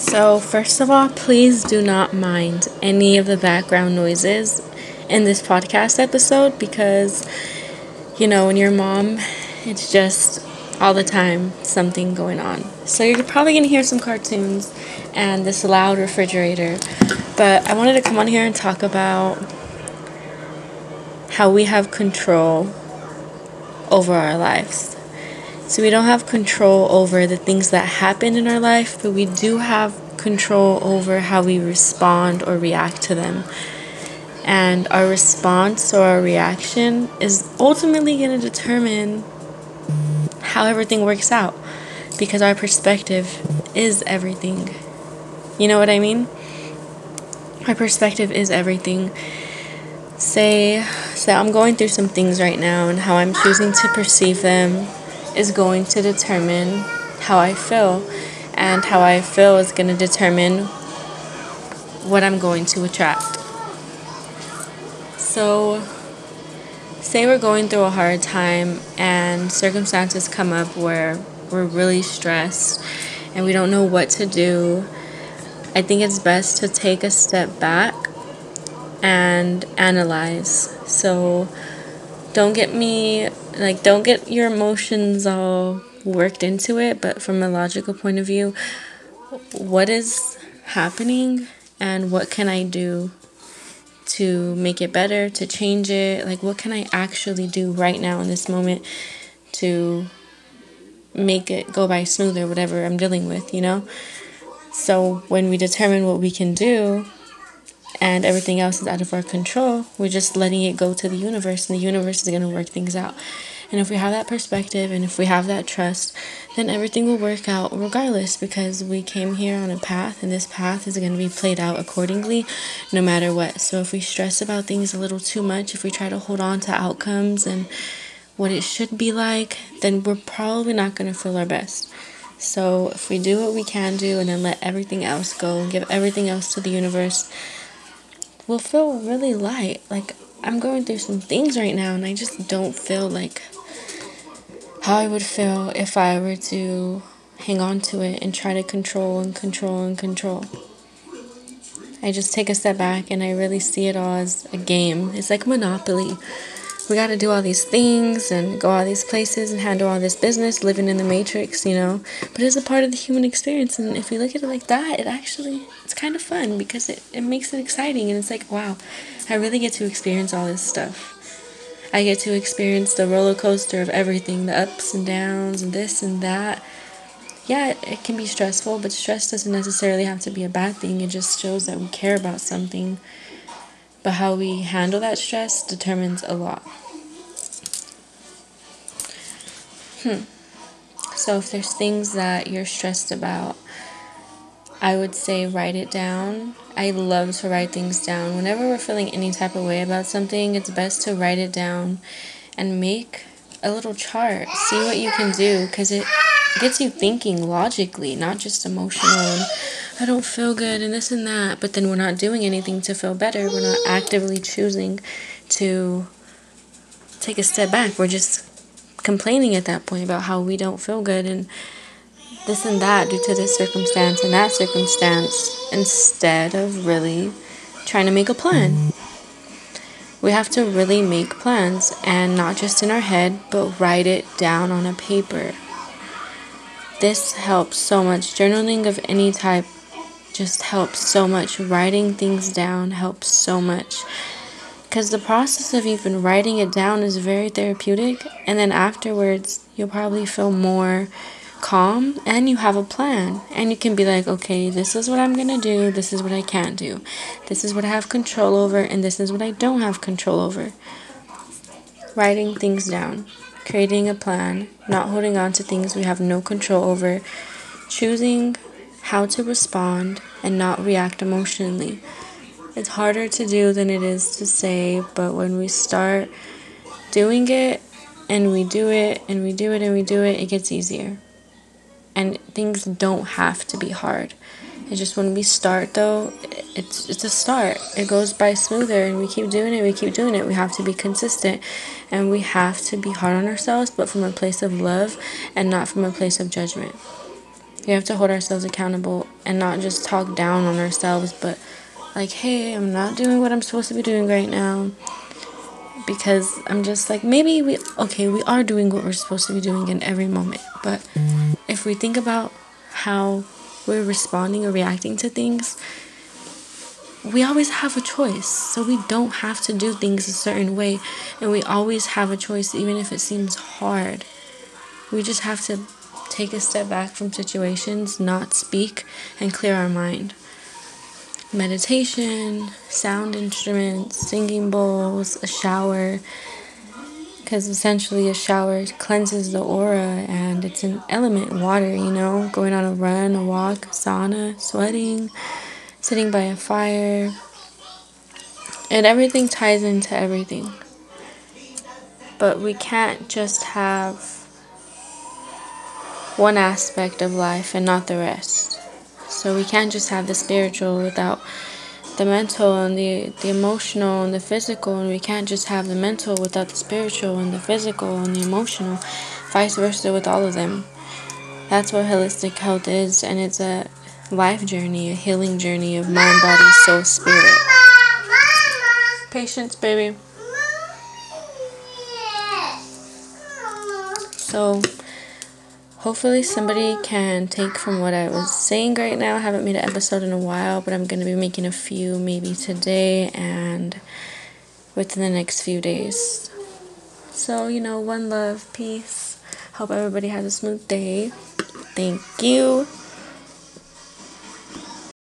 So, first of all, please do not mind any of the background noises in this podcast episode because, you know, when you're mom, it's just all the time something going on. So, you're probably going to hear some cartoons and this loud refrigerator. But I wanted to come on here and talk about how we have control over our lives. So we don't have control over the things that happen in our life, but we do have control over how we respond or react to them. And our response or our reaction is ultimately going to determine how everything works out because our perspective is everything. You know what I mean? Our perspective is everything. Say, say I'm going through some things right now, and how I'm choosing to perceive them is going to determine how I feel. And how I feel is going to determine what I'm going to attract. So, say we're going through a hard time and circumstances come up where we're really stressed and we don't know what to do. I think it's best to take a step back and analyze. So, don't get me like don't get your emotions all worked into it but from a logical point of view what is happening and what can i do to make it better to change it? Like what can i actually do right now in this moment to make it go by smoother whatever i'm dealing with you know? So when we determine what we can do and everything else is out of our control, we're just letting it go to the universe, and the universe is going to work things out. And if we have that perspective and if we have that trust, then everything will work out regardless because we came here on a path and this path is going to be played out accordingly no matter what. So if we stress about things a little too much, if we try to hold on to outcomes and what it should be like, then we're probably not going to feel our best. So if we do what we can do and then let everything else go give everything else to the universe, will feel really light. Like I'm going through some things right now and I just don't feel like how I would feel if I were to hang on to it and try to control and control and control. I just take a step back and I really see it all as a game. It's like Monopoly we got to do all these things and go all these places and handle all this business, living in the matrix, you know. But it's a part of the human experience, and if you look at it like that, it actually it's kind of fun because it, it makes it exciting, and it's like wow, I really get to experience all this stuff. I get to experience the roller coaster of everything, the ups and downs, and this and that. Yeah, it, it can be stressful, but stress doesn't necessarily have to be a bad thing. It just shows that we care about something but how we handle that stress determines a lot. Hmm. So if there's things that you're stressed about, I would say write it down. I love to write things down. Whenever we're feeling any type of way about something, it's best to write it down and make a little chart. See what you can do because it gets you thinking logically, not just emotional I don't feel good and this and that, but then we're not doing anything to feel better. We're not actively choosing to take a step back. We're just complaining at that point about how we don't feel good and this and that due to this circumstance and that circumstance instead of really trying to make a plan. We have to really make plans and not just in our head, but write it down on a paper. This helps so much. Journaling of any type just helps so much. Writing things down helps so much. Because the process of even writing it down is very therapeutic, and then afterwards, you'll probably feel more calm and you have a plan. And you can be like, okay, this is what I'm gonna do, this is what I can't do, this is what I have control over, and this is what I don't have control over. Writing things down, creating a plan, not holding on to things we have no control over, choosing how to respond and not react emotionally. It's harder to do than it is to say, but when we start doing it and we do it and we do it and we do it, it gets easier. And things don't have to be hard. It's just when we start though, it's it's a start. It goes by smoother and we keep doing it, we keep doing it. We have to be consistent and we have to be hard on ourselves, but from a place of love and not from a place of judgment. We have to hold ourselves accountable and not just talk down on ourselves, but like, hey, I'm not doing what I'm supposed to be doing right now. Because I'm just like, maybe we, okay, we are doing what we're supposed to be doing in every moment. But if we think about how we're responding or reacting to things, we always have a choice. So we don't have to do things a certain way. And we always have a choice, even if it seems hard. We just have to take a step back from situations, not speak, and clear our mind. Meditation, sound instruments, singing bowls, a shower. Because essentially, a shower cleanses the aura and it's an element water, you know, going on a run, a walk, sauna, sweating, sitting by a fire. And everything ties into everything. But we can't just have one aspect of life and not the rest. So we can't just have the spiritual without the mental and the, the emotional and the physical, and we can't just have the mental without the spiritual and the physical and the emotional, vice versa with all of them. That's what holistic health is, and it's a life journey, a healing journey of mind, body, soul, spirit. Patience, baby. So, hopefully somebody can take from what I was saying right now. I haven't made an episode in a while, but I'm going to be making a few maybe today and within the next few days. So, you know, one love, peace. Hope everybody has a smooth day. Thank you.